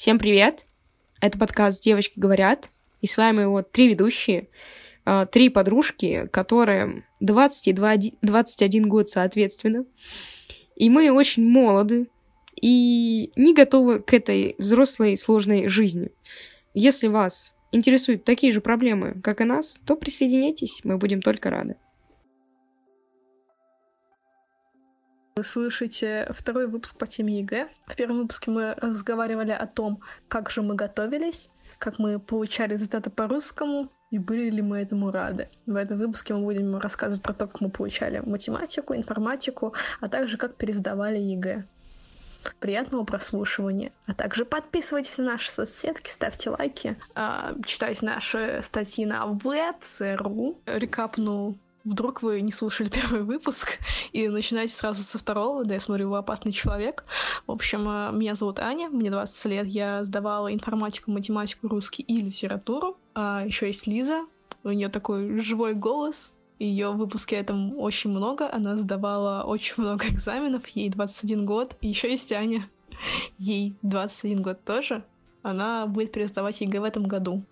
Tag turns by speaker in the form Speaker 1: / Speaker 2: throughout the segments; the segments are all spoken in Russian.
Speaker 1: Всем привет! Это подкаст «Девочки говорят», и с вами вот три ведущие, э, три подружки, которые 20 и 21 год соответственно. И мы очень молоды и не готовы к этой взрослой сложной жизни. Если вас интересуют такие же проблемы, как и нас, то присоединяйтесь, мы будем только рады.
Speaker 2: Вы слышите второй выпуск по теме ЕГЭ. В первом выпуске мы разговаривали о том, как же мы готовились, как мы получали результаты по русскому и были ли мы этому рады. В этом выпуске мы будем рассказывать про то, как мы получали математику, информатику, а также как пересдавали ЕГЭ. Приятного прослушивания. А также подписывайтесь на наши соцсетки, ставьте лайки, а, читайте наши статьи на VC.ru. Рекапну Вдруг вы не слушали первый выпуск и начинаете сразу со второго, да я смотрю, вы опасный человек. В общем, э, меня зовут Аня, мне 20 лет, я сдавала информатику, математику, русский и литературу. А еще есть Лиза, у нее такой живой голос, ее в выпуске этом очень много, она сдавала очень много экзаменов, ей 21 год. И еще есть Аня, ей 21 год тоже. Она будет пересдавать ЕГЭ в этом году.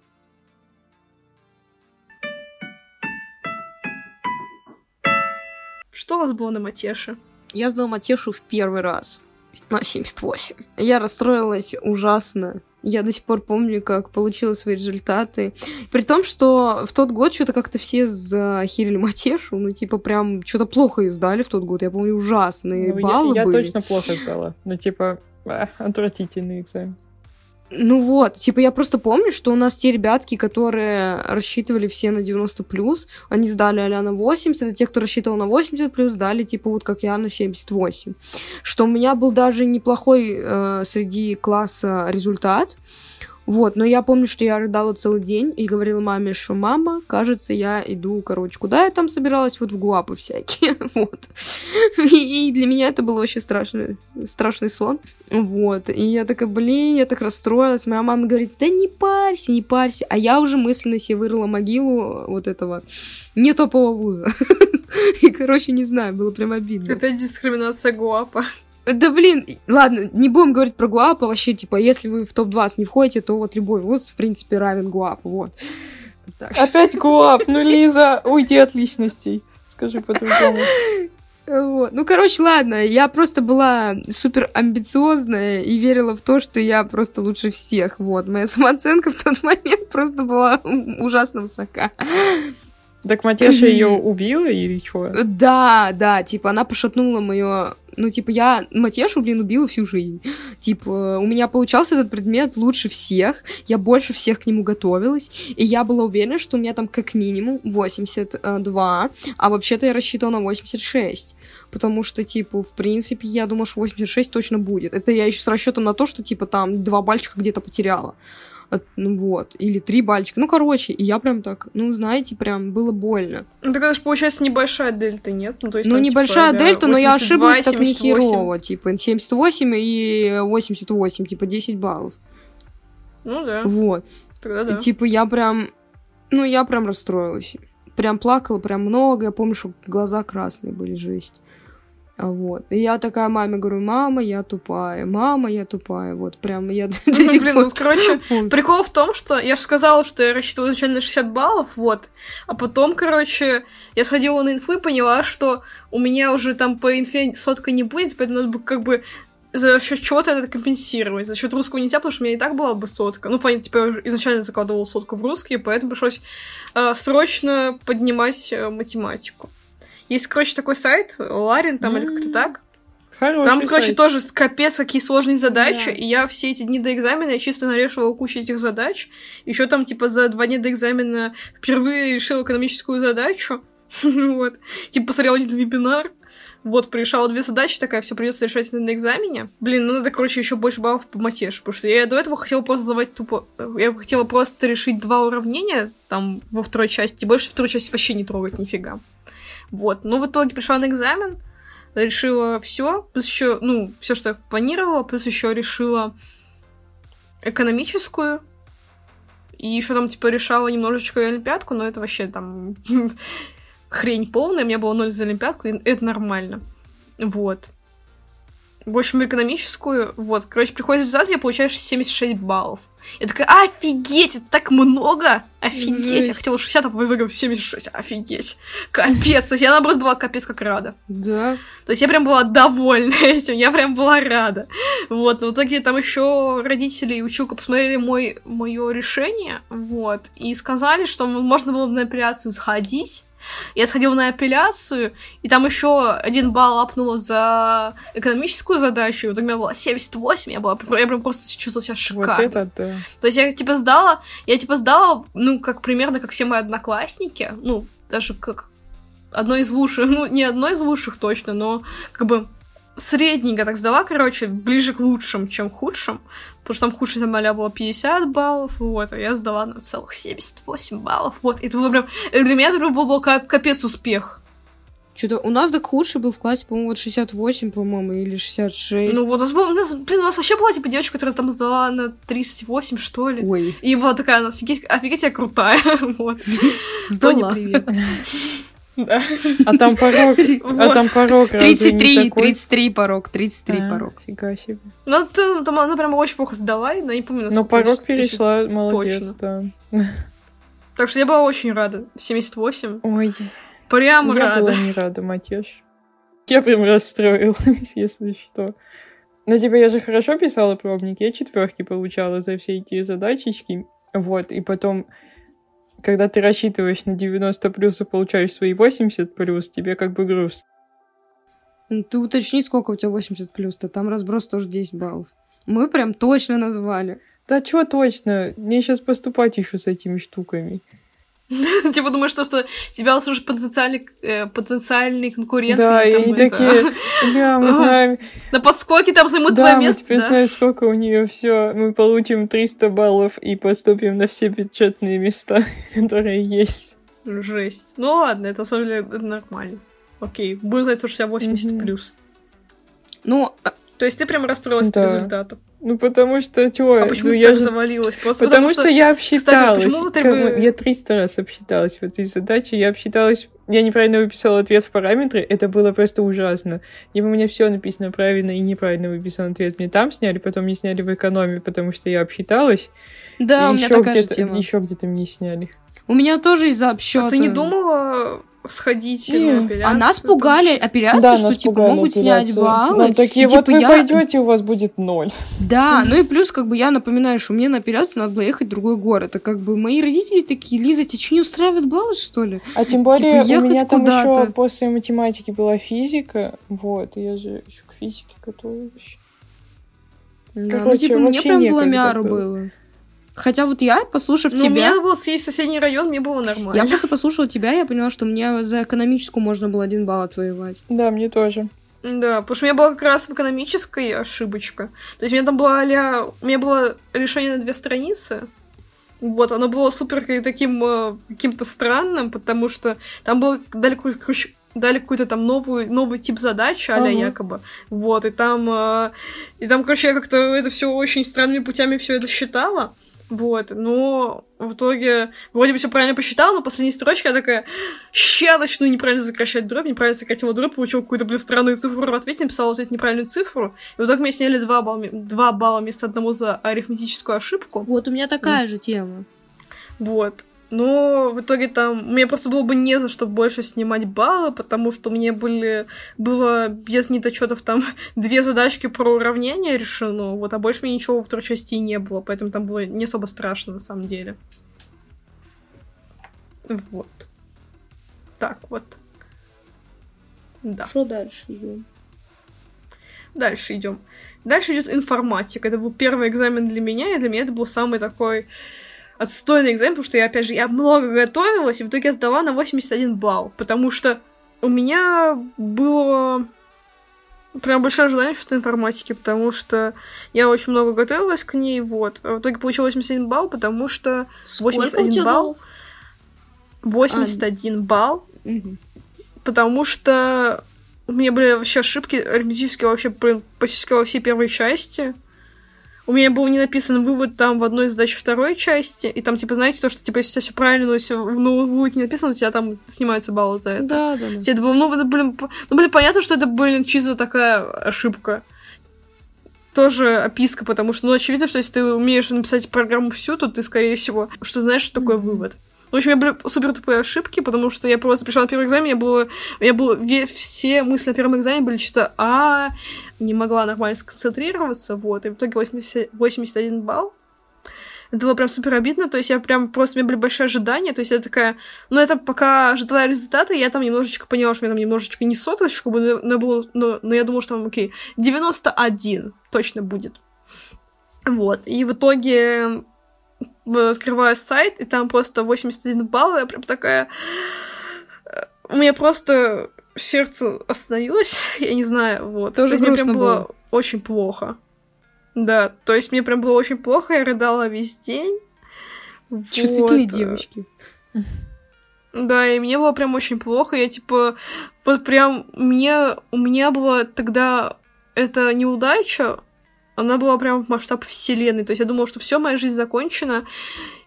Speaker 2: Что у вас было на Матеше?
Speaker 1: Я сдала Матешу в первый раз на 78. Я расстроилась ужасно. Я до сих пор помню, как получила свои результаты. При том, что в тот год что-то как-то все захерили Матешу, ну, типа, прям что-то плохо ее сдали в тот год. Я помню, ужасные ну, баллы
Speaker 3: я, я
Speaker 1: были.
Speaker 3: точно плохо сдала. Ну, типа, а, отвратительный экзамен.
Speaker 1: Ну вот, типа я просто помню, что у нас те ребятки, которые рассчитывали все на 90 плюс, они сдали а на 80, а те, кто рассчитывал на 80 плюс, сдали типа вот как я на 78. Что у меня был даже неплохой э, среди класса результат. Вот, но я помню, что я рыдала целый день и говорила маме, что мама, кажется, я иду, короче, куда я там собиралась, вот в гуапы всякие, вот. И, для меня это был вообще страшный, страшный сон, вот. И я такая, блин, я так расстроилась. Моя мама говорит, да не парься, не парься. А я уже мысленно себе вырыла могилу вот этого не топового вуза. И, короче, не знаю, было прям обидно.
Speaker 2: Опять дискриминация гуапа.
Speaker 1: Да блин, ладно, не будем говорить про ГУАПа вообще, типа, если вы в топ-20 не входите, то вот любой вуз, в принципе, равен ГУАПу, вот.
Speaker 3: Так. Опять ГУАП, ну, Лиза, уйди от личностей, скажи по-другому.
Speaker 1: Вот. Ну, короче, ладно, я просто была супер амбициозная и верила в то, что я просто лучше всех. Вот, моя самооценка в тот момент просто была ужасно высока.
Speaker 3: Так Матеша ее убила или что?
Speaker 1: Да, да, типа она пошатнула мое ну, типа, я Матешу, блин, убила всю жизнь. Типа, у меня получался этот предмет лучше всех, я больше всех к нему готовилась, и я была уверена, что у меня там как минимум 82, а вообще-то я рассчитывала на 86. Потому что, типа, в принципе, я думаю, что 86 точно будет. Это я еще с расчетом на то, что, типа, там два бальчика где-то потеряла ну вот, или три бальчика. Ну, короче, и я прям так, ну, знаете, прям было больно.
Speaker 2: Ну, так это же, получается, небольшая дельта, нет?
Speaker 1: Ну,
Speaker 2: то есть,
Speaker 1: ну
Speaker 2: там,
Speaker 1: небольшая
Speaker 2: типа,
Speaker 1: дельта, 82, но я ошиблась так
Speaker 2: 78.
Speaker 1: нехерово, типа, 78 и 88, типа, 10 баллов.
Speaker 2: Ну, да.
Speaker 1: Вот.
Speaker 2: Тогда да.
Speaker 1: И, типа, я прям, ну, я прям расстроилась. Прям плакала, прям много. Я помню, что глаза красные были, жесть. Вот. И я такая маме говорю, мама, я тупая, мама, я тупая. Вот прям я
Speaker 2: ну, Блин, ну, короче, прикол в том, что я же сказала, что я рассчитывала изначально на 60 баллов, вот. А потом, короче, я сходила на инфу и поняла, что у меня уже там по инфе сотка не будет, поэтому надо бы как бы за счет чего-то это компенсировать. За счет русского нельзя, потому что у меня и так была бы сотка. Ну, понятно, типа, я изначально закладывала сотку в русский, поэтому пришлось э, срочно поднимать э, математику. Есть, короче, такой сайт, Ларин там, mm-hmm. или как-то так.
Speaker 3: Хороший
Speaker 2: там, короче,
Speaker 3: сайт.
Speaker 2: тоже капец какие сложные задачи,
Speaker 1: Да.
Speaker 2: и я все эти дни до экзамена я чисто нарешивала кучу этих задач. Еще там, типа, за два дня до экзамена впервые решила экономическую задачу. вот. Типа, посмотрела один вебинар, вот, порешала две задачи, такая, все придется решать на экзамене. Блин, ну надо, короче, еще больше баллов по матешу, потому что я до этого хотела просто задавать тупо... Я хотела просто решить два уравнения, там, во второй части, больше второй части вообще не трогать нифига. Вот. Но в итоге пришла на экзамен, решила все, плюс еще, ну, все, что я планировала, плюс еще решила экономическую. И еще там, типа, решала немножечко Олимпиадку, но это вообще там хрень полная. У меня было ноль за Олимпиадку, и это нормально. Вот. в общем, экономическую, вот, короче, приходишь результат, мне получаешь 76 баллов. Я такая, офигеть, это так много! Офигеть!
Speaker 1: Жесть.
Speaker 2: Я хотела 60, а по итогу 76, офигеть! Капец! То есть я, наоборот, была капец как рада.
Speaker 1: Да.
Speaker 2: То есть я прям была довольна этим, я прям была рада. Вот, но в итоге там еще родители и училка посмотрели мой, мое решение, вот, и сказали, что можно было бы на апелляцию сходить. Я сходила на апелляцию, и там еще один балл апнула за экономическую задачу, и в итоге у меня было 78, я, была, я прям просто чувствовала себя шикарно.
Speaker 3: Вот это да.
Speaker 2: То есть я типа сдала, я типа сдала, ну, как примерно как все мои одноклассники, ну, даже как одно из лучших, ну, не одно из лучших точно, но как бы средненько так сдала, короче, ближе к лучшим, чем худшим, потому что там худшая там а было 50 баллов, вот, а я сдала на целых 78 баллов, вот, и это было прям, для меня это был, был кап- капец успех.
Speaker 1: Что-то у нас так худший был в классе, по-моему, вот 68, по-моему, или 66.
Speaker 2: Ну, вот у нас был, у нас, блин, у нас вообще была, типа, девочка, которая там сдала на 38, что ли.
Speaker 1: Ой,
Speaker 2: И была такая, она, офигеть, офигеть, я крутая, вот.
Speaker 1: сдала.
Speaker 2: Да.
Speaker 3: А там порог, а там порог разве не
Speaker 1: 33,
Speaker 3: такой?
Speaker 1: 33 порог, 33
Speaker 3: А,
Speaker 1: порог.
Speaker 3: Фига себе.
Speaker 2: Ну, там, там она прям очень плохо сдала, но я не помню,
Speaker 3: Но
Speaker 2: насколько.
Speaker 3: порог перешла, молодец,
Speaker 2: точно.
Speaker 3: да.
Speaker 2: Так что я была очень рада. 78.
Speaker 3: Ой,
Speaker 2: Прям
Speaker 3: я
Speaker 2: рада.
Speaker 3: была не рада, матеш. Я прям расстроилась, если что. Но типа я же хорошо писала пробник, я четверки получала за все эти задачечки. Вот, и потом, когда ты рассчитываешь на 90 плюс и получаешь свои 80 плюс, тебе как бы грустно.
Speaker 1: Ну, Ты уточни, сколько у тебя 80 плюс-то, там разброс тоже 10 баллов. Мы прям точно назвали.
Speaker 3: Да чё точно, мне сейчас поступать еще с этими штуками.
Speaker 2: Типа думаешь, что, что тебя услышат потенциальный, э, потенциальные конкуренты.
Speaker 3: да,
Speaker 2: и
Speaker 3: они
Speaker 2: это,
Speaker 3: такие, бля, мы знаем,
Speaker 2: На подскоке там займут
Speaker 3: да,
Speaker 2: твое
Speaker 3: мы
Speaker 2: место.
Speaker 3: теперь
Speaker 2: да?
Speaker 3: знаем, сколько у нее все. Мы получим 300 баллов и поступим на все бюджетные места, которые есть.
Speaker 2: Жесть. Ну ладно, это на самом деле нормально. Окей, будем знать, что у тебя 80
Speaker 3: Мгм.
Speaker 2: плюс.
Speaker 1: Ну, а-
Speaker 2: То есть ты прям расстроилась
Speaker 3: Да.
Speaker 2: от результатов.
Speaker 3: Ну, потому что, чего?
Speaker 2: А почему
Speaker 3: ну,
Speaker 2: ты
Speaker 3: я
Speaker 2: так
Speaker 3: же-
Speaker 2: завалилась? Просто
Speaker 3: Потому, что, я обсчиталась.
Speaker 2: почему ты
Speaker 3: Как
Speaker 2: бы-
Speaker 3: Я 300 раз обсчиталась в этой задаче. Я обсчиталась... Я неправильно выписала ответ в параметры. Это было просто ужасно. И у меня все написано правильно и неправильно выписан ответ. Мне там сняли, потом мне сняли в экономе, потому что я обсчиталась.
Speaker 1: да,
Speaker 3: и
Speaker 1: у меня такая же
Speaker 3: где-то,
Speaker 1: тема.
Speaker 3: еще где-то мне сняли.
Speaker 1: У меня тоже из-за обсчета.
Speaker 2: А ты не думала сходить
Speaker 3: Не,
Speaker 2: на апелляцию?
Speaker 1: А нас пугали
Speaker 2: что-то?
Speaker 1: апелляции,
Speaker 3: да,
Speaker 1: что типа могут снять
Speaker 3: апелляцию.
Speaker 1: баллы.
Speaker 3: Нам такие,
Speaker 1: И,
Speaker 3: вот
Speaker 1: типа,
Speaker 3: вы
Speaker 1: я-
Speaker 3: пойдете, у вас будет ноль.
Speaker 1: Да, ну и плюс, как бы я напоминаю, что мне на апелляцию надо было ехать в другой город. А как бы мои родители такие, Лиза, тебя что, не устраивает баллы, что ли?
Speaker 3: А тем
Speaker 1: Типа,
Speaker 3: более у
Speaker 1: ехать
Speaker 3: меня там еще после математики была физика. Вот, и я же еще к физике готовилась.
Speaker 1: Да, ну
Speaker 3: Короче,
Speaker 1: типа мне прям в ламяру
Speaker 3: было.
Speaker 1: было. Хотя вот я, послушав
Speaker 2: Ну, мне
Speaker 1: тебя,
Speaker 2: надо было съесть соседний район, мне было
Speaker 1: я
Speaker 2: нормально.
Speaker 1: просто послушала тебя, я поняла, что мне за экономическую можно было один балл отвоевать.
Speaker 3: Да, мне тоже.
Speaker 2: Да, потому что у меня была как раз в экономической ошибочка. То есть у меня там была а у меня было решение на две страницы. Вот, оно было супер таким э, каким-то странным, потому что там было короче, дали какой-то там новый, новый тип задач, а
Speaker 3: Ага.
Speaker 2: якобы. Вот, и там, э, и там, короче, я как-то это все очень странными путями все это считала. Вот, но в итоге вроде бы все правильно посчитала, но последняя строчка я такая, ща начну неправильно сокращать дробь, неправильно сократила дробь, получила какую-то, блин, странную цифру в ответе, написала в ответ неправильную цифру, и в итоге мне сняли 2 балла, 2 балла вместо одного за арифметическую ошибку.
Speaker 1: Вот у меня такая же тема.
Speaker 2: Вот. Но в итоге там мне просто было бы не за что больше снимать баллы, потому что мне были было без недочетов там две задачки про уравнение решено, вот, а больше мне ничего во второй части не было, поэтому там было не особо страшно на самом деле. Вот. Так вот. Да.
Speaker 1: Что дальше идем?
Speaker 2: Дальше идем. Дальше идет информатика. Это был первый экзамен для меня, и для меня это был самый такой отстойный экзамен, потому что я, опять же, я много готовилась, и в итоге я сдала на 81 балл, потому что у меня было прям большое желание что-то информатики, потому что я очень много готовилась к ней, вот. А в итоге получилось 81 балл, потому что 81 балл. 81 балл,
Speaker 1: Мгм.
Speaker 2: потому что у меня были вообще ошибки арифметические вообще прям почти во всей первой части. У меня был не написан вывод там в одной из задач второй части, и там, типа, знаете, то, что, типа, если все правильно, но если ну, вывод не написан, у тебя там снимаются баллы за это.
Speaker 1: Да, да, да.
Speaker 2: Есть Это было, ну, это, блин, ну, блин, понятно, что это, блин, чисто такая ошибка. тоже описка, потому что, ну, очевидно, что если ты умеешь написать программу всю, то ты, скорее всего, что знаешь, что такое вывод. В общем, я были супер тупые ошибки, потому что я просто пришла на первый экзамен, я было, я было, все мысли на первом экзамене были чисто а не могла нормально сконцентрироваться, вот, и в итоге 80, 81 балл. Это было прям супер обидно, то есть я прям просто, у меня были большие ожидания, то есть я такая, ну, это пока ожидала результаты, я там немножечко поняла, что у меня там немножечко не соточку, но, но, но, но я думала, что там, окей, 91 точно будет. Вот, и в итоге открываю сайт, и там просто 81 балл, я прям такая... У меня просто сердце остановилось, я не знаю, вот.
Speaker 1: Тоже
Speaker 2: мне прям было,
Speaker 1: было
Speaker 2: очень плохо. Да, то есть мне прям было очень плохо, я рыдала весь день.
Speaker 1: Чувствительные вот. девочки.
Speaker 2: Да, и мне было прям очень плохо, я типа, вот прям, мне, у меня была тогда эта неудача, она была прям в масштаб вселенной. То есть я думала, что все, моя жизнь закончена,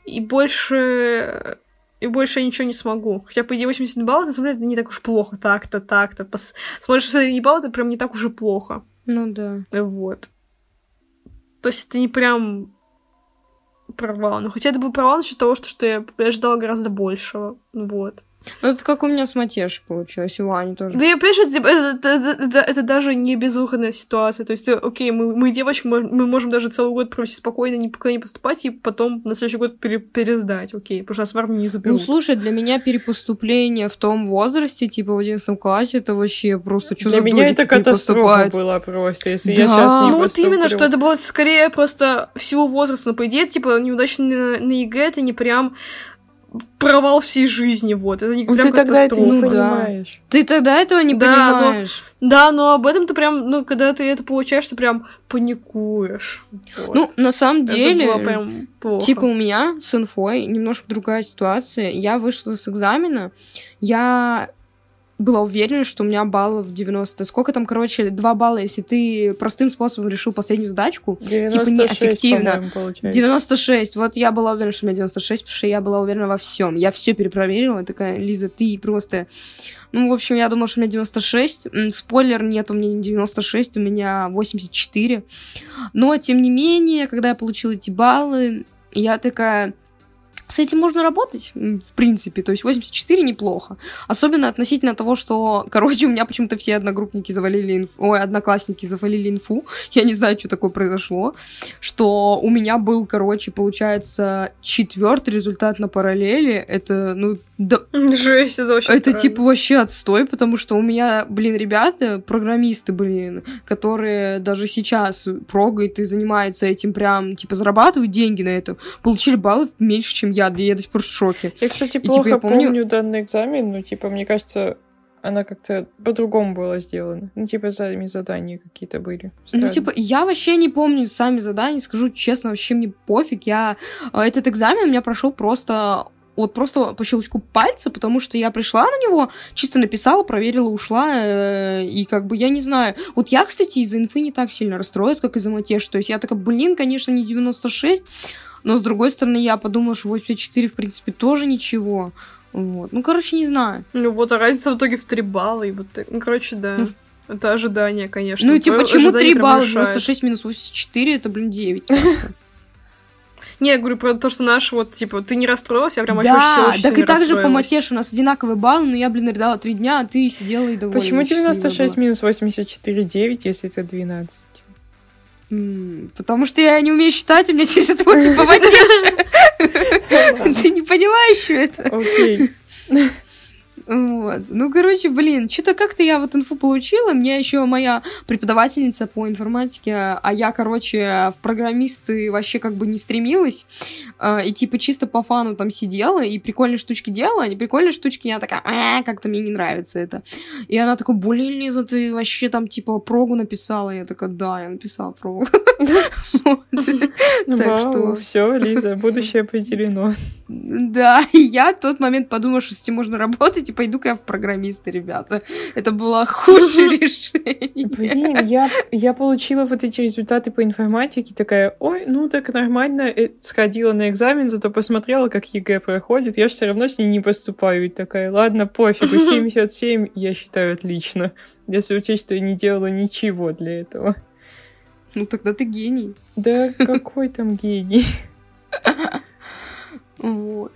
Speaker 2: и больше и больше я ничего не смогу. Хотя, по идее, 80 баллов, на самом деле, это не так уж плохо. Так-то, так-то. Пос... Смотришь средний балл, это прям не так уж и плохо.
Speaker 1: Ну да.
Speaker 2: Вот. То есть это не прям провал. Но хотя это был провал насчет того, что, что я ожидала гораздо большего. Вот.
Speaker 1: Ну, это как у меня с Матеш получилось, и у Ани тоже.
Speaker 2: Да я понимаешь, это, это, это, это, это даже не безвыходная ситуация. То есть, окей, мы, мы девочки, мы, мы можем даже целый год провести спокойно, никуда не поступать, и потом на следующий год пере, пересдать, окей, потому что нас в армию не заберут.
Speaker 1: Ну, слушай, для меня перепоступление в том возрасте, типа в 11 классе, это вообще просто
Speaker 3: что Для меня это катастрофа была просто, если да. я сейчас не
Speaker 2: Ну, вот именно, что это было скорее просто всего возраста, но, по идее, типа, неудачно на, на ЕГЭ, это не прям провал всей жизни, вот. Это не
Speaker 3: ну,
Speaker 2: прям
Speaker 3: ты тогда это не понимаешь.
Speaker 1: Да. Ты тогда этого не да, понимаешь.
Speaker 2: Но, да, но об этом ты прям, ну, когда ты это получаешь, ты прям паникуешь. Вот.
Speaker 1: Ну, на самом деле,
Speaker 2: это было прям плохо.
Speaker 1: типа у меня с инфой немножко другая ситуация. Я вышла с экзамена, я была уверена, что у меня баллов 90. Сколько там, короче, 2 балла, если ты простым способом решил последнюю задачку,
Speaker 3: 96,
Speaker 1: типа неэффективно. 96. Вот я была уверена, что у меня 96, потому что я была уверена во всем. Я все перепроверила, такая, Лиза, ты просто... Ну, в общем, я думала, что у меня 96. Спойлер, нет, у меня не 96, у меня 84. Но, тем не менее, когда я получила эти баллы, я такая с этим можно работать, в принципе. То есть 84 неплохо. Особенно относительно того, что, короче, у меня почему-то все одногруппники завалили инфу, ой, одноклассники завалили инфу. Я не знаю, что такое произошло. Что у меня был, короче, получается, четвертый результат на параллели. Это, ну, да...
Speaker 2: Жесть, это вообще
Speaker 1: Это,
Speaker 2: странно.
Speaker 1: типа, вообще отстой, потому что у меня, блин, ребята, программисты, блин, которые даже сейчас прогают и занимаются этим прям, типа, зарабатывают деньги на этом, получили баллов меньше, чем я. Я до сих пор в шоке.
Speaker 3: Я, кстати, и, плохо типа, я помню... помню данный экзамен, но, типа, мне кажется, она как-то по-другому была сделана. Ну, типа, сами задания какие-то были.
Speaker 1: Странно. Ну, типа, я вообще не помню сами задания, скажу честно, вообще мне пофиг. Я... Э, этот экзамен у меня прошел просто вот просто по щелчку пальца, потому что я пришла на него, чисто написала, проверила, ушла, э, и как бы я не знаю. Вот я, кстати, из-за инфы не так сильно расстроилась, как из-за матеш. То есть я такая, блин, конечно, не 96, но с другой стороны я подумала, что 84, в принципе, тоже ничего. Вот. Ну, короче, не знаю.
Speaker 2: Ну, вот, а разница в итоге в 3 балла, и вот, ну, короче, да. Ну, это ожидание, конечно.
Speaker 1: Ну, типа, почему 3 балла? 96 минус 84, это, блин, 9.
Speaker 2: Не, я говорю про то, что наш, вот, типа, ты не расстроился, я прям
Speaker 1: да, очень так и так же по матешу у нас одинаковые баллы, но я, блин, рыдала три дня, а ты сидела и довольна.
Speaker 3: Почему 96 минус 84, 9, если это 12?
Speaker 1: Потому что я не умею считать, у меня 78 по матеше. Ты не понимаешь, что это?
Speaker 3: Окей.
Speaker 1: Вот. Ну, короче, блин, что-то как-то я вот инфу получила. Мне еще моя преподавательница по информатике, а я, короче, в программисты вообще как бы не стремилась. А, и типа чисто по фану там сидела и прикольные штучки делала. И прикольные штучки я такая, а, как-то мне не нравится это. И она такая, блин, Лиза, ты вообще там типа прогу написала. Я такая, да, я написала прогу.
Speaker 3: Так что... Все, Лиза, будущее определено.
Speaker 1: Да, я в тот момент подумала, что с этим можно работать, и пойду-ка я в программисты, ребята. Это было худшее решение.
Speaker 3: Блин, я, я получила вот эти результаты по информатике, такая, ой, ну так нормально, э, сходила на экзамен, зато посмотрела, как ЕГЭ проходит, я все равно с ней не поступаю. И такая, ладно, пофигу, 77 я считаю отлично, если учесть, что я не делала ничего для этого.
Speaker 1: Ну тогда ты гений.
Speaker 3: Да какой там гений?
Speaker 1: Вот.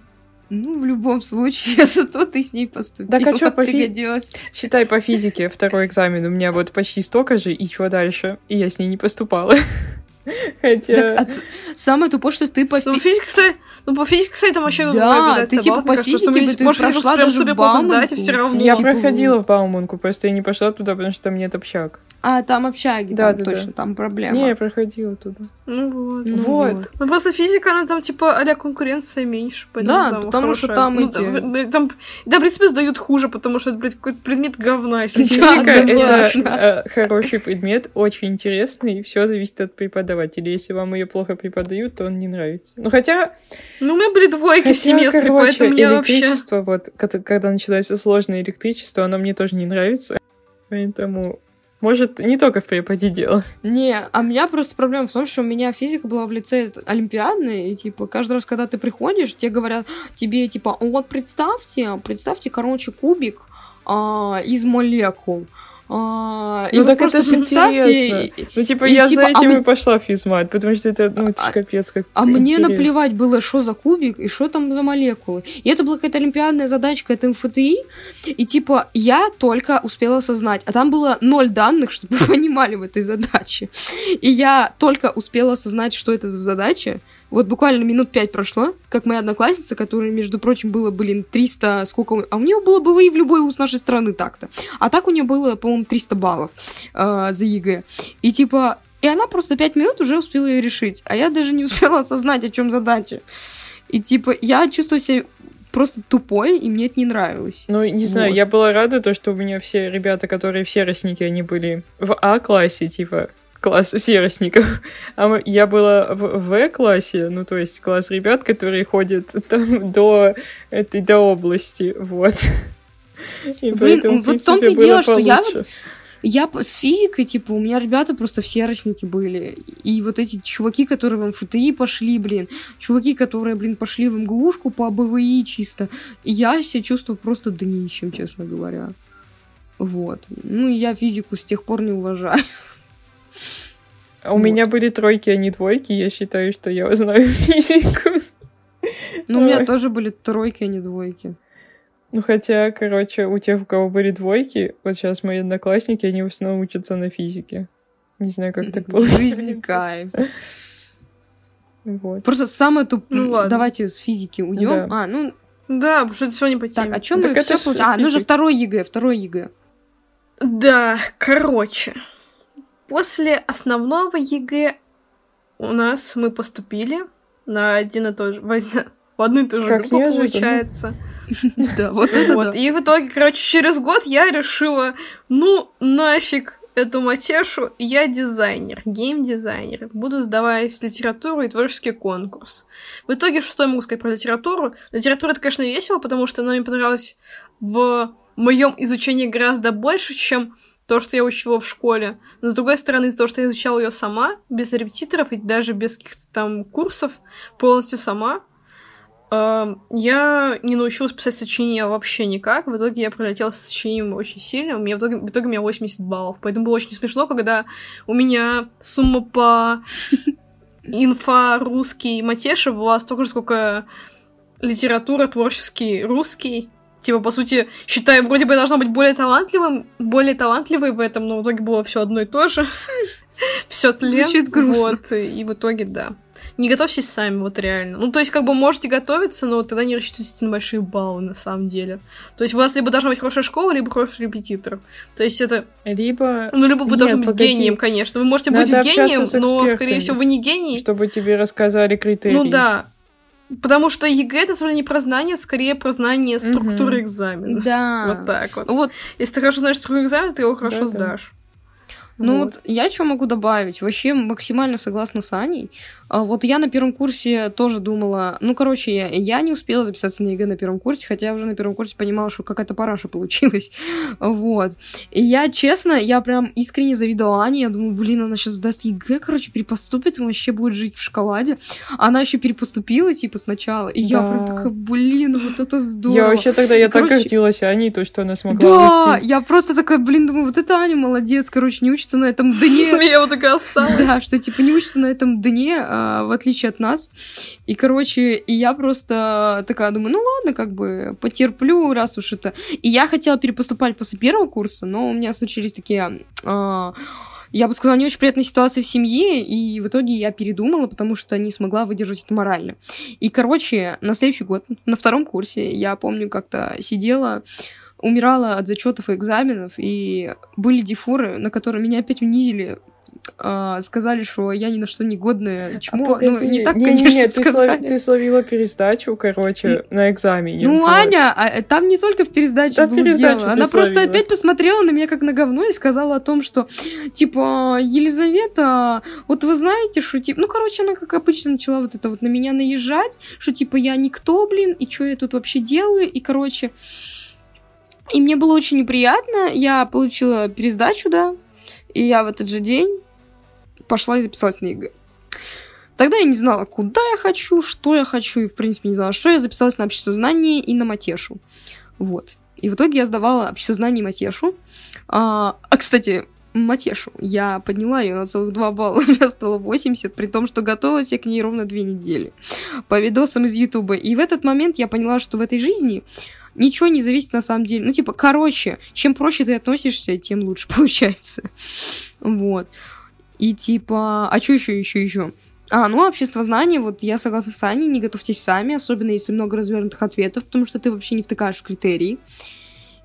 Speaker 1: Ну, в любом случае, зато ты с ней поступила.
Speaker 3: Так а чё, по фи-
Speaker 1: пригодилась.
Speaker 3: Считай по физике второй экзамен. У меня вот почти столько же, и что дальше? И я с ней не поступала. Хотя...
Speaker 1: Так, а ц- самое тупое, что ты по
Speaker 2: Ну,
Speaker 1: фи-
Speaker 2: физика, кстати, ну, по физике, кстати, там вообще
Speaker 1: Да,
Speaker 2: другой
Speaker 1: ты, типа, по физике бы ты
Speaker 2: можешь
Speaker 1: прошла даже в Бауманку.
Speaker 2: все равно.
Speaker 3: Я
Speaker 1: типа,
Speaker 3: проходила в Бауманку, просто я не пошла туда, потому что там нет общак.
Speaker 1: А, там общаги,
Speaker 3: Да,
Speaker 1: там
Speaker 3: да,
Speaker 1: точно,
Speaker 3: да.
Speaker 1: там проблема.
Speaker 3: Не, я проходила туда.
Speaker 2: Ну вот.
Speaker 1: Ну
Speaker 3: Вот.
Speaker 2: Ну просто физика, она там типа а конкуренция меньше. поэтому
Speaker 1: Да,
Speaker 2: там
Speaker 1: потому что
Speaker 2: хорошая.
Speaker 1: там
Speaker 2: Ну,
Speaker 1: эти-
Speaker 2: там, да, там, да, в принципе, сдают хуже, потому что это, блядь, какой-то предмет говна, если
Speaker 1: Да,
Speaker 2: честно.
Speaker 3: Физика это э, хороший предмет, очень интересный, и все зависит от преподавателя. Если вам ее плохо преподают, то он не нравится. Ну хотя,
Speaker 2: Ну, у меня были двойки в семестре, поэтому я вообще...
Speaker 3: электричество, вот когда, когда началось сложное электричество, оно мне тоже не нравится. Поэтому, может, не только в преподе дело.
Speaker 1: Не, а у меня просто проблема в том, что у меня физика была в лице олимпиадной, и, типа, каждый раз, когда ты приходишь, тебе говорят, тебе, типа, вот представьте, представьте, короче, кубик а, из молекул. А,
Speaker 3: Ну так это же интересно.
Speaker 1: и-
Speaker 3: Ну, типа,
Speaker 1: И
Speaker 3: я
Speaker 1: типа,
Speaker 3: за
Speaker 1: а
Speaker 3: этим
Speaker 1: мне-
Speaker 3: и пошла в физмат, потому что это, ну,
Speaker 1: А-
Speaker 3: капец как
Speaker 1: А мне
Speaker 3: интересно.
Speaker 1: наплевать было, что за кубик и что там за молекулы. И это была какая-то олимпиадная задачка от МФТИ, и типа я только успела осознать, а там было ноль данных, чтобы вы понимали в этой задаче. И я только успела осознать, что это за задача. Вот буквально минут пять прошло, как моя одноклассница, которая, между прочим, было, блин, 300, сколько... А у нее было бы и в любой вуз нашей страны так-то. А так у нее было, по-моему, 300 баллов э, за ЕГЭ. И типа... И она просто пять минут уже успела ее решить. А я даже не успела осознать, о чем задача. И типа, я чувствую себя просто тупой, и мне это не нравилось.
Speaker 3: Ну, не знаю,
Speaker 1: Вот.
Speaker 3: я была рада, то, что у меня все ребята, которые все росники, они были в А-классе, типа, класс всеростников. А я была в В-классе, ну, то есть класс ребят, которые ходят там до этой, до области, вот. И
Speaker 1: Блин,
Speaker 3: поэтому,
Speaker 1: вот в том-то и дело, что я. Я с физикой, типа, у меня ребята просто все росники были. И вот эти чуваки, которые в МФТИ пошли, блин, чуваки, которые, блин, пошли в МГУшку по БВИ чисто. И я себя чувствую просто днищем, честно говоря. Вот. Ну, я физику с тех пор не уважаю.
Speaker 3: А У меня были тройки, а не двойки, я считаю, что я знаю физику.
Speaker 1: Ну, у меня тоже были тройки, а не двойки.
Speaker 3: Ну, хотя, короче, у тех, у кого были двойки, вот сейчас мои одноклассники, они в основном учатся на физике. Не знаю, как так получилось.
Speaker 1: Жизнь кайф.
Speaker 3: Вот.
Speaker 1: Просто самое туп...
Speaker 2: Ну, ладно.
Speaker 1: Давайте с физики уйдем.
Speaker 3: Да.
Speaker 1: А, ну,
Speaker 2: Да, потому что это не по теме.
Speaker 1: так, о чем
Speaker 3: Так
Speaker 1: мы все получили? А, ну же второй ЕГЭ, второй ЕГЭ.
Speaker 2: Да, короче. После основного ЕГЭ у нас мы поступили на один и тот же... В одну и ту же
Speaker 3: Как
Speaker 2: группу,
Speaker 3: неожиданно.
Speaker 2: получается.
Speaker 1: Да, вот это
Speaker 2: Вот. И в итоге, короче, через год я решила, ну, нафиг эту матешу, я дизайнер, геймдизайнер. Буду сдавать литературу и творческий конкурс. В итоге, что я могу сказать про литературу? Литература, это, конечно, весело, потому что она мне понравилась в моем изучении гораздо больше, чем то, что я учила в школе. Но, с другой стороны, из-за того, что я изучала ее сама, без репетиторов и даже без каких-то там курсов, полностью сама, Эм, Я не научилась писать сочинения вообще никак. В итоге я пролетела с сочинением очень сильно. У меня в итоге, в итоге у меня 80 баллов. Поэтому было очень смешно, когда у меня сумма по инфа русский матеша была столько же, сколько литература творческий русский. Типа, по сути, считаю, вроде бы я должна быть более талантливым, более талантливой в этом, но в итоге было все одно и то же. Все тлен.
Speaker 1: Звучит грустно.
Speaker 2: Вот, и в итоге, да. Не готовьтесь сами, вот реально. Ну, то есть, как бы можете готовиться, но тогда не рассчитывайте на большие баллы, на самом деле. То есть, у вас либо должна быть хорошая школа, либо хороший репетитор. То есть, это...
Speaker 3: Либо,
Speaker 2: Ну, либо вы
Speaker 3: Нет,
Speaker 2: должны быть
Speaker 3: погоди.
Speaker 2: гением, конечно. Вы можете
Speaker 3: Надо
Speaker 2: быть гением, но, скорее всего, вы не гений.
Speaker 3: чтобы тебе рассказали критерии.
Speaker 2: Ну, да. Потому что ЕГЭ это совсем не про знание, скорее про знание структуры
Speaker 3: Мгм.
Speaker 2: экзамена.
Speaker 1: Да.
Speaker 2: Вот так вот.
Speaker 1: Вот,
Speaker 2: Если ты хорошо знаешь структуру экзамена, ты его хорошо
Speaker 3: Да-да.
Speaker 2: сдашь.
Speaker 1: ну вот я что могу добавить? Вообще максимально согласна с Аней. А вот я на первом курсе тоже думала, ну, короче, я, я не успела записаться на ЕГЭ на первом курсе, хотя я уже на первом курсе понимала, что какая-то параша получилась, вот. И я, честно, я прям искренне завидовала Ане, я думаю, блин, она сейчас сдаст ЕГЭ, короче, перепоступит, и вообще будет жить в шоколаде. Она еще перепоступила, типа, сначала, и я
Speaker 3: Да.
Speaker 1: прям такая, блин, вот это здорово.
Speaker 3: Я вообще тогда, я
Speaker 1: И,
Speaker 3: так
Speaker 1: короче,
Speaker 3: гордилась Аней, то, что она смогла
Speaker 1: Да,
Speaker 3: уйти.
Speaker 1: я просто такая, блин, думаю, вот это Аня молодец, короче, не учится на этом дне.
Speaker 2: Я вот такая осталась.
Speaker 1: Да, что типа не учится на этом дне, в отличие от нас. И, короче, и я просто такая думаю, ну ладно, как бы потерплю, раз уж это... И я хотела перепоступать после первого курса, но у меня случились такие... а, я бы сказала, не очень приятные ситуации в семье, и в итоге я передумала, потому что не смогла выдержать это морально. И, короче, на следующий год, на втором курсе, я помню, как-то сидела, умирала от зачетов и экзаменов, и были дефуры, на которые меня опять унизили, а, сказали, что я ни на что не годная чмо.
Speaker 3: А погоди,
Speaker 1: ну, не так,
Speaker 3: не-не-не,
Speaker 1: конечно,
Speaker 3: ты,
Speaker 1: сказали.
Speaker 3: слови- ты словила пересдачу, короче, на экзамене.
Speaker 1: Ну. Аня, а, там не только в пересдаче
Speaker 3: Да,
Speaker 1: было
Speaker 3: пересдачу
Speaker 1: дело. Она просто
Speaker 3: словила.
Speaker 1: опять посмотрела на меня как на говно и сказала о том, что, типа, Елизавета, вот вы знаете, что, типа, ну, короче, она, как обычно, начала вот это вот на меня наезжать, что, типа, я никто, блин, и что я тут вообще делаю, и, короче, и мне было очень неприятно, я получила пересдачу, да, и я в этот же день пошла и на ЕГЭ. Тогда я не знала, куда я хочу, что я хочу, и, в принципе, не знала, что. Я записалась на обществознание и на матешу. Вот. И в итоге я сдавала обществознание и матешу. А, а, кстати, матешу. Я подняла ее на целых 2 балла. У меня стало 80, при том, что готовилась я к ней ровно 2 недели. По видосам из Ютуба. И в этот момент я поняла, что в этой жизни ничего не зависит на самом деле. Ну, типа, короче, чем проще ты относишься, тем лучше получается. Вот. И типа, а что еще, еще, еще? А, ну, общество знаний, вот я согласна с Аней, не готовьтесь сами, особенно если много развернутых ответов, потому что ты вообще не втыкаешь в критерии.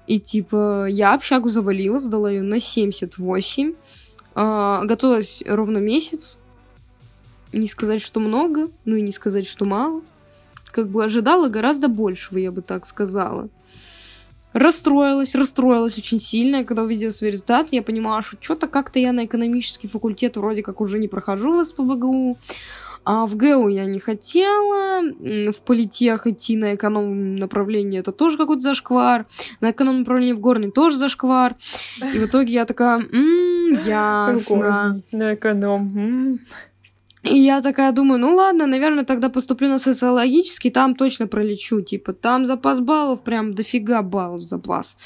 Speaker 1: И типа, я общагу завалила, сдала ее на 78. А, готовилась ровно месяц. Не сказать, что много, ну и не сказать, что мало. Как бы ожидала гораздо большего, я бы так сказала. Расстроилась, расстроилась очень сильно, когда увидела свой результат, я понимала, что что-то как-то я на экономический факультет вроде как уже не прохожу в СПБГУ, а в ГЭУ я не хотела, в политех идти на эконом направление это тоже какой-то зашквар, на эконом направлении в горный тоже зашквар, и в итоге я такая, «М, ясно.
Speaker 3: На эконом.
Speaker 1: И я такая думаю, ну ладно, наверное, тогда поступлю на социологический, там точно пролечу. Типа, там запас баллов, прям дофига баллов запас.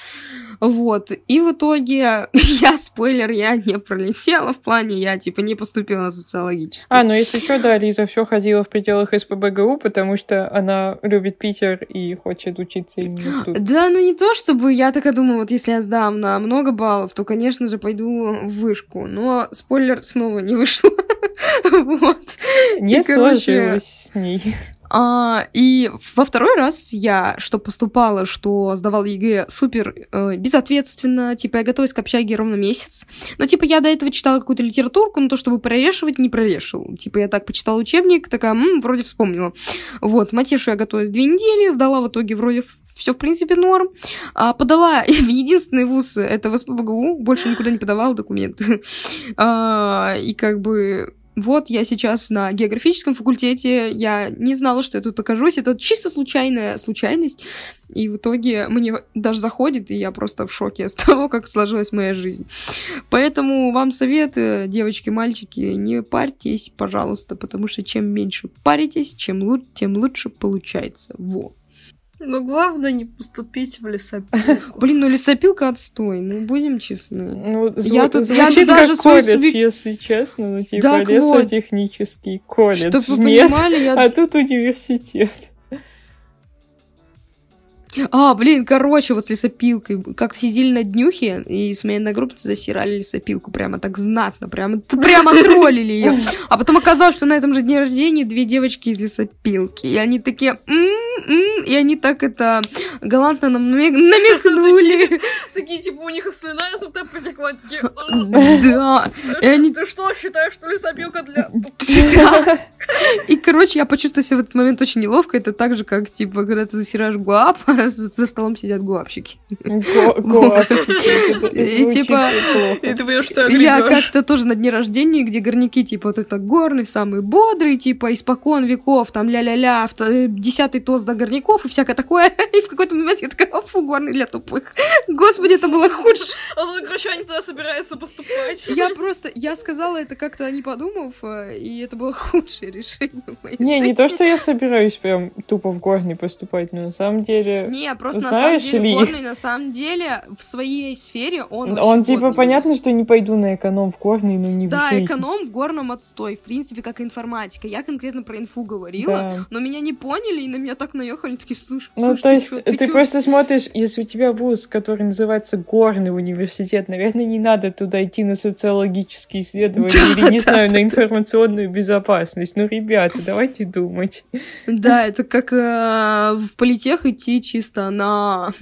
Speaker 1: Вот. И в итоге я, спойлер, я не пролетела в плане, я, типа, не поступила на социологический.
Speaker 3: А, ну если что, да, Лиза все ходила в пределах СПБГУ, потому что она любит Питер и хочет учиться именно тут.
Speaker 1: Да, ну не то, чтобы я такая думаю, вот если я сдам на много баллов, то, конечно же, пойду в вышку. Но спойлер снова не вышло. Вот.
Speaker 3: Не
Speaker 1: И, короче,
Speaker 3: сложилось с ней.
Speaker 1: А, и во второй раз я, что поступала, что сдавала ЕГЭ супер э, безответственно, типа я готовилась к общаге ровно месяц, но типа я до этого читала какую-то литературку, но то, чтобы прорешивать, не прорешил. Типа я так почитала учебник, такая, «М, вроде вспомнила. Вот, матешу я готовилась две недели, сдала в итоге вроде все в принципе норм. А, подала в единственный вуз, это в СПБГУ, больше никуда не подавала документы. А, и как бы вот я сейчас на географическом факультете, я не знала, что я тут окажусь, это чисто случайная случайность, и в итоге мне даже заходит, и я просто в шоке с того, как сложилась моя жизнь. Поэтому вам совет, девочки, мальчики, не парьтесь, пожалуйста, потому что чем меньше паритесь, чем лучше, тем лучше получается. Во.
Speaker 2: Но главное не поступить в лесопилку.
Speaker 1: Блин, ну лесопилка отстой, ну будем честны.
Speaker 3: Ну, зв-
Speaker 1: Я тут- я тут даже свой
Speaker 3: колледж,
Speaker 1: субъек-
Speaker 3: если честно, ну типа
Speaker 1: Так вот.
Speaker 3: лесотехнический колледж.
Speaker 1: Чтоб вы
Speaker 3: Нет,
Speaker 1: понимали, я
Speaker 3: а тут университет.
Speaker 1: А, блин, короче, вот с лесопилкой. Как сидели на днюхе, и с моей одногруппницей засирали лесопилку. Прямо так знатно, прямо, прямо троллили ее. А потом оказалось, что на этом же дне рождения две девочки из лесопилки. И они такие, «М, м-м-м, и они так это галантно нам намек- намекнули.
Speaker 2: Такие, типа, у них слюна изо рта потекла, такие...
Speaker 1: Да. И они
Speaker 2: Ты что, считаешь, что лесопилка для...
Speaker 1: И, короче, я почувствовала себя в этот момент очень неловко. Это так же, как, типа, когда ты засираешь гуап, а за столом сидят гуапщики. И, типа, Я как-то тоже на дне рождения, где горняки, типа, вот это горный, самый бодрый, типа, испокон веков, там, ля-ля-ля, э, десятый тост до горняков и всякое такое. И в какой-то момент я такая, фу, горный для тупых. Господи, это было худше.
Speaker 2: А ну, короче, они туда собираются поступать.
Speaker 1: Я просто, я сказала это как-то не подумав, э, и это было худшее решение в моей
Speaker 3: Не, не то, что я собираюсь прям тупо в горный поступать, но на самом деле...
Speaker 1: Не, просто
Speaker 3: Знаешь
Speaker 1: на самом деле
Speaker 3: ли-
Speaker 1: горный, на самом деле, в своей сфере он
Speaker 3: Он, типа,
Speaker 1: годный
Speaker 3: понятно, что не пойду на эконом в горный, но не в
Speaker 1: Да,
Speaker 3: жизнь.
Speaker 1: эконом в горном отстой, в принципе, как информатика. Я конкретно про инфу говорила,
Speaker 3: Да.
Speaker 1: но меня не поняли, и на меня так наехали, такие, слушай,
Speaker 3: Ну,
Speaker 1: слушай,
Speaker 3: то
Speaker 1: ты
Speaker 3: есть,
Speaker 1: чё,
Speaker 3: ты,
Speaker 1: чё?»
Speaker 3: просто смотришь, если у тебя вуз, который называется Горный университет, наверное, не надо туда идти на социологические исследования
Speaker 1: Да,
Speaker 3: или, не
Speaker 1: да,
Speaker 3: знаю,
Speaker 1: да,
Speaker 3: на информационную безопасность. Ну, ребята, давайте думать.
Speaker 1: Да, это как э, в политех идти чисто на...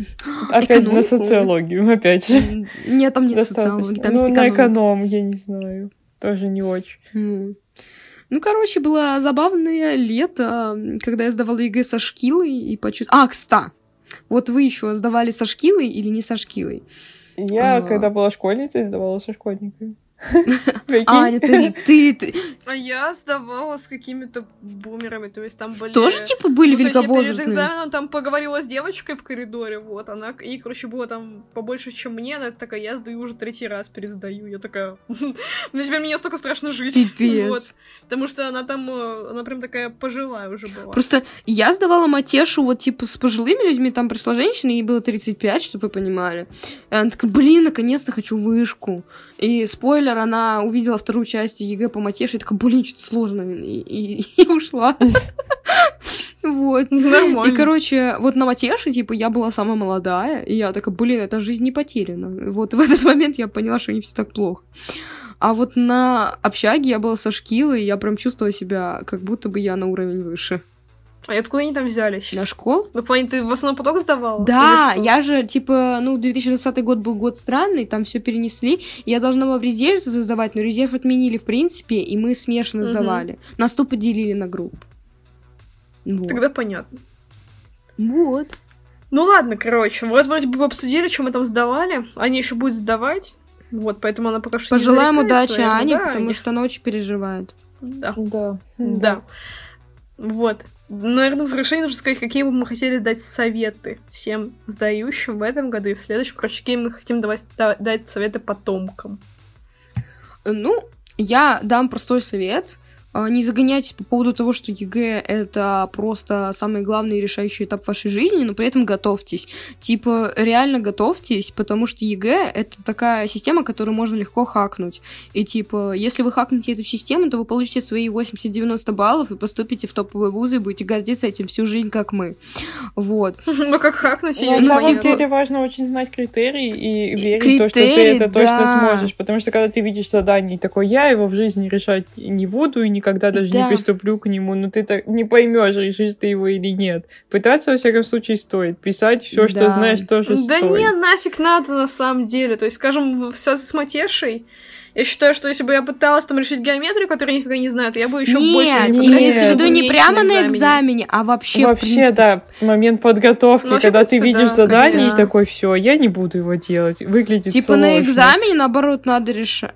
Speaker 3: Опять на социологию, опять же.
Speaker 1: Нет, там нет
Speaker 3: Достаточно.
Speaker 1: социологии, там
Speaker 3: ну,
Speaker 1: есть
Speaker 3: на
Speaker 1: экономика.
Speaker 3: эконом, я не знаю. Тоже не очень.
Speaker 1: Ну. Ну, короче, было забавное лето, когда я сдавала ЕГЭ со шкилой и почувствовала... А, кста! Вот вы еще сдавали со шкилой или не со шкилой?
Speaker 3: Я,
Speaker 1: А.
Speaker 3: когда была школьницей, сдавала со школьниками.
Speaker 1: Аня, ты, ты, ты
Speaker 2: А я сдавала с какими-то бумерами, то есть там были...
Speaker 1: тоже, типа, были
Speaker 2: Ну, то есть я перед
Speaker 1: великовозрастные?
Speaker 2: экзаменом там поговорила с девочкой в коридоре, вот, она, и, короче, было там побольше, чем мне, она такая, я сдаю уже третий раз, пересдаю, я такая, ну теперь мне столько страшно жить,
Speaker 1: Пипец.
Speaker 2: вот, потому что она там, э, она прям такая пожилая уже была.
Speaker 1: Просто я сдавала матешу вот типа с пожилыми людьми, там пришла женщина, ей было 35, чтобы вы понимали. И она такая, блин, наконец-то хочу вышку. И спойлер, она увидела вторую часть ЕГЭ по матеше, и такая, блин, что-то сложно, и, и- и ушла. Вот.
Speaker 2: Нормально.
Speaker 1: И, короче, вот на матеше, типа, я была самая молодая, и я такая, блин, эта жизнь не потеряна. Вот в этот момент я поняла, что не все так плохо. А вот на общаге я была со шкилой, и я прям чувствовала себя, как будто бы я на уровень выше.
Speaker 2: А откуда они там взялись?
Speaker 1: На школ?
Speaker 2: Ну, в плане, ты в основном поток сдавала?
Speaker 1: Да, я же, типа, ну, 2020 год был год странный, там все перенесли. Я должна была в резерв сдавать, но резерв отменили, в принципе, и мы смешанно
Speaker 2: Мгм.
Speaker 1: сдавали. Нас тупо делили на группы. Вот.
Speaker 2: Тогда понятно.
Speaker 1: Вот.
Speaker 2: Ну ладно, короче, вот вроде бы обсудили, что мы там сдавали. Они еще будет сдавать. Вот, поэтому она пока что не
Speaker 1: Пожелаем
Speaker 2: зарекается,
Speaker 1: удачи
Speaker 2: наверное,
Speaker 1: Ане,
Speaker 2: да,
Speaker 1: потому
Speaker 2: Аня?
Speaker 1: что она очень переживает.
Speaker 2: Да.
Speaker 3: Да.
Speaker 2: Да. Вот. Наверное, в завершение нужно сказать, какие бы мы хотели дать советы всем сдающим в этом году и в следующем. Короче, какие мы хотим давать, да- дать советы потомкам.
Speaker 1: Ну, я дам простой совет. А, Не загоняйтесь по поводу того, что ЕГЭ — это просто самый главный и решающий этап вашей жизни, но при этом готовьтесь. Типа, реально готовьтесь, потому что ЕГЭ — это такая система, которую можно легко хакнуть. И типа, если вы хакнете эту систему, то вы получите свои 80-90 баллов и поступите в топовые вузы и будете гордиться этим всю жизнь, как мы. Вот.
Speaker 2: Ну, как хакнуть, я
Speaker 3: На
Speaker 2: не
Speaker 3: самом деле важно очень знать критерии и верить в то, что ты это точно сможешь. Потому что когда ты видишь задание и такой, я его в жизни решать не буду и никогда даже
Speaker 1: Да.
Speaker 3: не приступлю к нему, но ты так не поймешь, решишь ты его или нет. Пытаться, во всяком случае, стоит. Писать все, что
Speaker 1: Да.
Speaker 3: знаешь, тоже
Speaker 2: Да
Speaker 3: стоит.
Speaker 2: не, нафиг надо на самом деле. То есть, скажем, все с матешей. Я считаю, что если бы я пыталась там решить геометрию, которую я нифига не знаю, то я бы еще больше
Speaker 1: Нет,
Speaker 3: не
Speaker 1: имеется в виду не прямо на
Speaker 2: экзамене.
Speaker 1: экзамене, а вообще, в
Speaker 3: Вообще,
Speaker 1: принципе.
Speaker 3: да, момент подготовки,
Speaker 2: Ну, вообще,
Speaker 3: когда
Speaker 2: в
Speaker 3: ты
Speaker 2: принципе,
Speaker 3: видишь
Speaker 2: да,
Speaker 3: задание
Speaker 1: конечно.
Speaker 3: и такой, все, я не буду его делать. Выглядит
Speaker 1: Типа на
Speaker 3: сложно.
Speaker 1: экзамене, наоборот, надо решать.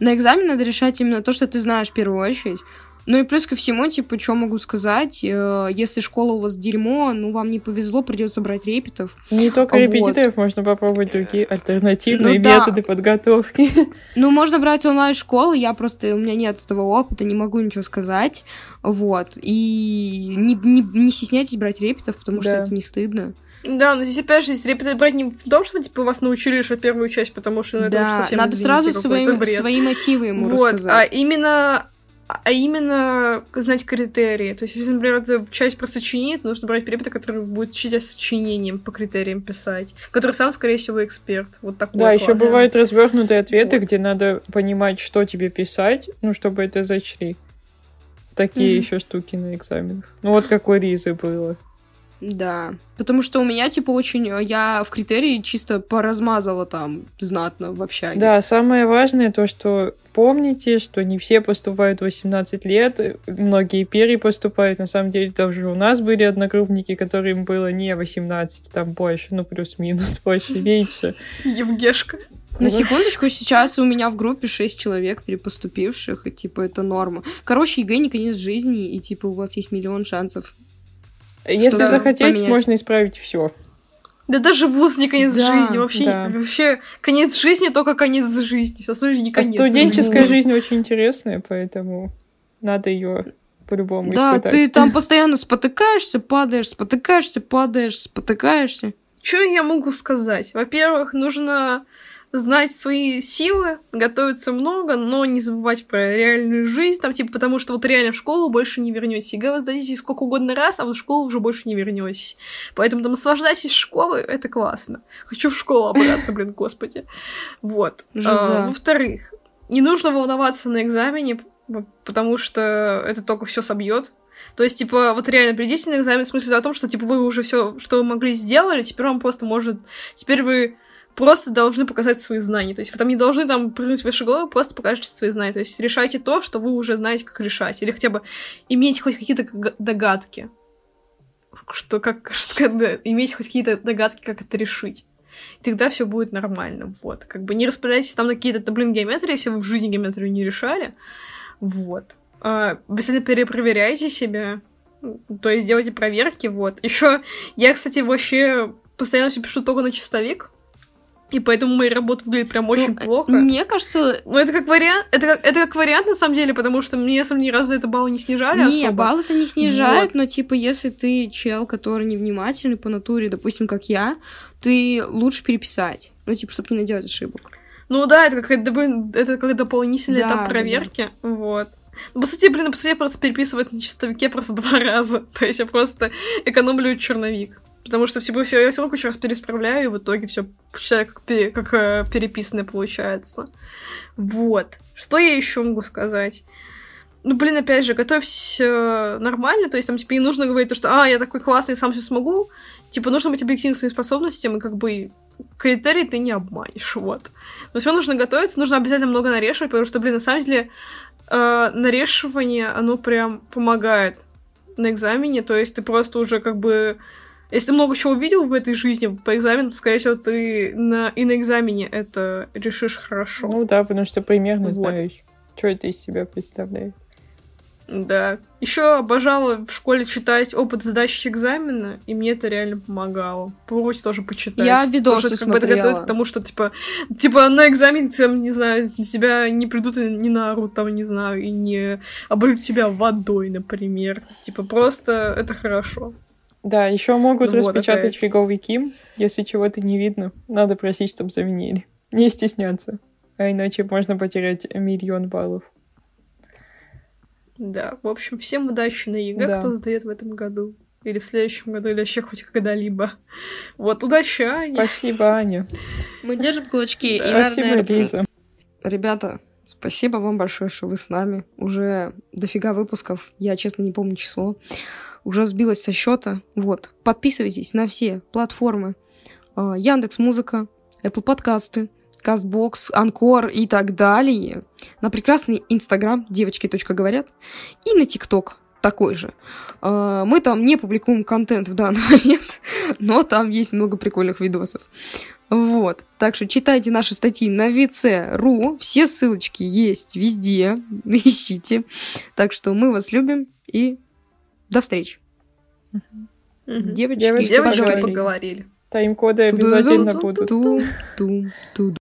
Speaker 1: На экзамене надо решать именно то, что ты знаешь в первую очередь. Ну и плюс ко всему, типа, что могу сказать, э, если школа у вас дерьмо, ну вам не повезло, придется брать репетов.
Speaker 3: Не только
Speaker 1: Вот.
Speaker 3: репетиторов, можно попробовать другие альтернативные
Speaker 1: Ну да.
Speaker 3: методы подготовки.
Speaker 1: Ну, можно брать онлайн-школы, я просто, у меня нет этого опыта, не могу ничего сказать, вот. И не, не, не стесняйтесь брать репетов, потому что
Speaker 3: Да.
Speaker 1: это не стыдно.
Speaker 2: Да, но здесь опять же, здесь брать не в том, что типа вас научили решать первую часть, потому что ну, это уж
Speaker 1: да,
Speaker 2: совсем,
Speaker 1: надо
Speaker 2: извините,
Speaker 1: сразу
Speaker 2: какой-то
Speaker 1: свои,
Speaker 2: бред.
Speaker 1: свои мотивы ему
Speaker 2: вот, а
Speaker 1: рассказать.
Speaker 2: именно а именно знать критерии. То есть, если, например, это часть про сочинение, нужно брать перепита, который будет тебя сочинением по критериям писать, который сам, скорее всего, эксперт. Вот такой
Speaker 3: Да, еще
Speaker 2: класс.
Speaker 3: бывают развернутые ответы,
Speaker 2: Вот.
Speaker 3: где надо понимать, что тебе писать, ну, чтобы это зачли. Такие
Speaker 1: Мгм.
Speaker 3: еще штуки на экзаменах. Ну, вот как у Ризы было.
Speaker 1: Да, потому что у меня, типа, очень... Я в критерии чисто поразмазала там знатно в общаге.
Speaker 3: Да, самое важное то, что помните, что не все поступают в 18 лет, многие перепоступают. На самом деле, даже у нас были одногруппники, которым было не 18, там больше, ну, плюс-минус, больше, меньше.
Speaker 2: Евгешка.
Speaker 1: На секундочку, сейчас у меня в группе 6 человек перепоступивших, и, типа, это норма. Короче, ЕГЭ не конец жизни, и, типа, у вас есть миллион шансов
Speaker 3: Если захотеть,
Speaker 1: поменять.
Speaker 3: можно исправить все.
Speaker 2: Да даже вуз не конец
Speaker 1: Да,
Speaker 2: жизни. Вообще,
Speaker 3: да.
Speaker 2: вообще конец жизни только конец жизни. Все остальное не
Speaker 3: А
Speaker 2: конец.
Speaker 3: студенческая
Speaker 1: жизни.
Speaker 3: жизнь очень интересная, поэтому надо ее по-любому
Speaker 1: Да,
Speaker 3: испытать.
Speaker 1: ты там постоянно спотыкаешься, падаешь, спотыкаешься, падаешь, спотыкаешься.
Speaker 2: Что я могу сказать? Во-первых, нужно знать свои силы, готовиться много, но не забывать про реальную жизнь, там, типа, потому что вот реально в школу больше не вернетесь. ЕГЭ вы сдадите сколько угодно раз, а вот в школу уже больше не вернетесь. Поэтому там наслаждайтесь школы, это классно. Хочу в школу обратно, блин, господи. Вот. А, Во-вторых, не нужно волноваться на экзамене, потому что это только все собьет. То есть, типа, вот реально придите на экзамен в смысле о том, что, типа, вы уже все, что вы могли, сделали, теперь вам просто может... Теперь вы просто должны показать свои знания. То есть вы там не должны там прыгнуть выше головы, просто покажете свои знания. То есть решайте то, что вы уже знаете, как решать. Или хотя бы иметь хоть какие-то догадки. Что как... Что, да, иметь хоть какие-то догадки, как это решить. И тогда все будет нормально. Вот. Как бы не распыляйтесь там на какие-то, блин, геометрии, если вы в жизни геометрию не решали. Вот. А, перепроверяйте себя. То есть делайте проверки, вот. Еще я, кстати, вообще постоянно все пишу только на чистовик. И поэтому мои работы выглядят прям очень
Speaker 1: Ну,
Speaker 2: плохо.
Speaker 1: Мне кажется,
Speaker 2: Ну, это как вариант, это как, это как вариант, на самом деле, потому что мне, деле, ни разу за это баллы не снижали
Speaker 1: не,
Speaker 2: особо.
Speaker 1: балл это не снижает,
Speaker 2: Вот.
Speaker 1: но типа если ты чел, который невнимательный по натуре, допустим, как я, ты лучше переписать. Ну, типа, чтобы не наделать ошибок.
Speaker 2: Ну да, это как, это, как дополнительный
Speaker 1: Да,
Speaker 2: этап
Speaker 1: да,
Speaker 2: проверки. Вот. Ну, по сути, блин, по сути, я просто переписывать на чистовике просто два раза. То есть я просто экономлю черновик. Потому что все, все, я все равно кучу раз пересправляю, и в итоге все как, пере- как э, переписанное получается. Вот. Что я еще могу сказать? Ну, блин, опять же, готовьтесь э, нормально, то есть там, типа, не нужно говорить то, что, а, я такой классный, сам все смогу. Типа, нужно быть объективным своим способностям, и как бы критерий ты не обманешь, вот. Но все нужно готовиться, нужно обязательно много нарешивать, потому что, блин, на самом деле, э, нарешивание, оно прям помогает на экзамене, то есть ты просто уже как бы... Если ты много чего увидел в этой жизни по экзамену, то, скорее всего, ты на... и на экзамене это решишь хорошо.
Speaker 3: Ну да, потому что примерно
Speaker 2: Вот.
Speaker 3: знаешь, что это из себя представляет.
Speaker 2: Да. Еще обожала в школе читать опыт сдачи экзамена, и мне это реально помогало. Попробуйте тоже почитать.
Speaker 1: Я
Speaker 2: Потому
Speaker 1: видосы
Speaker 2: что это как бы это
Speaker 1: смотрела.
Speaker 2: готовит к тому, что, типа, типа, на экзамене, там, не знаю, на тебя не придут и не наорут, там, не знаю, и не обольют тебя водой, например. Типа, просто это хорошо.
Speaker 3: Да, еще могут
Speaker 2: Ну вот,
Speaker 3: распечатать
Speaker 2: опять.
Speaker 3: фиговики, если чего-то не видно. Надо просить, чтобы заменили. Не стесняться. А иначе можно потерять миллион баллов.
Speaker 2: Да, в общем, всем удачи на ЕГЭ,
Speaker 3: Да.
Speaker 2: кто сдает в этом году. Или в следующем году, или вообще хоть когда-либо. Вот, удачи, Аня.
Speaker 3: Спасибо, Аня.
Speaker 1: Мы держим кулачки. и,
Speaker 3: Спасибо,
Speaker 1: наверное,
Speaker 3: Лиза.
Speaker 1: Ребята, спасибо вам большое, что вы с нами. Уже дофига выпусков. Я, честно, не помню число. Уже сбилась со счета. Вот. Подписывайтесь на все платформы. Яндекс Музыка, Apple подкасты, Castbox, Анкор и так далее. На прекрасный Инстаграм девочки.говорят и на ТикТок такой же. А, Мы там не публикуем контент в данный момент, но там есть много прикольных видосов. Вот. Так что читайте наши статьи на vc.ru. Все ссылочки есть везде. Ищите. Так что мы вас любим и до встречи.
Speaker 2: Мгм.
Speaker 1: Девочки,
Speaker 3: Девочки поговорили.
Speaker 2: поговорили.
Speaker 3: Тайм-коды обязательно будут.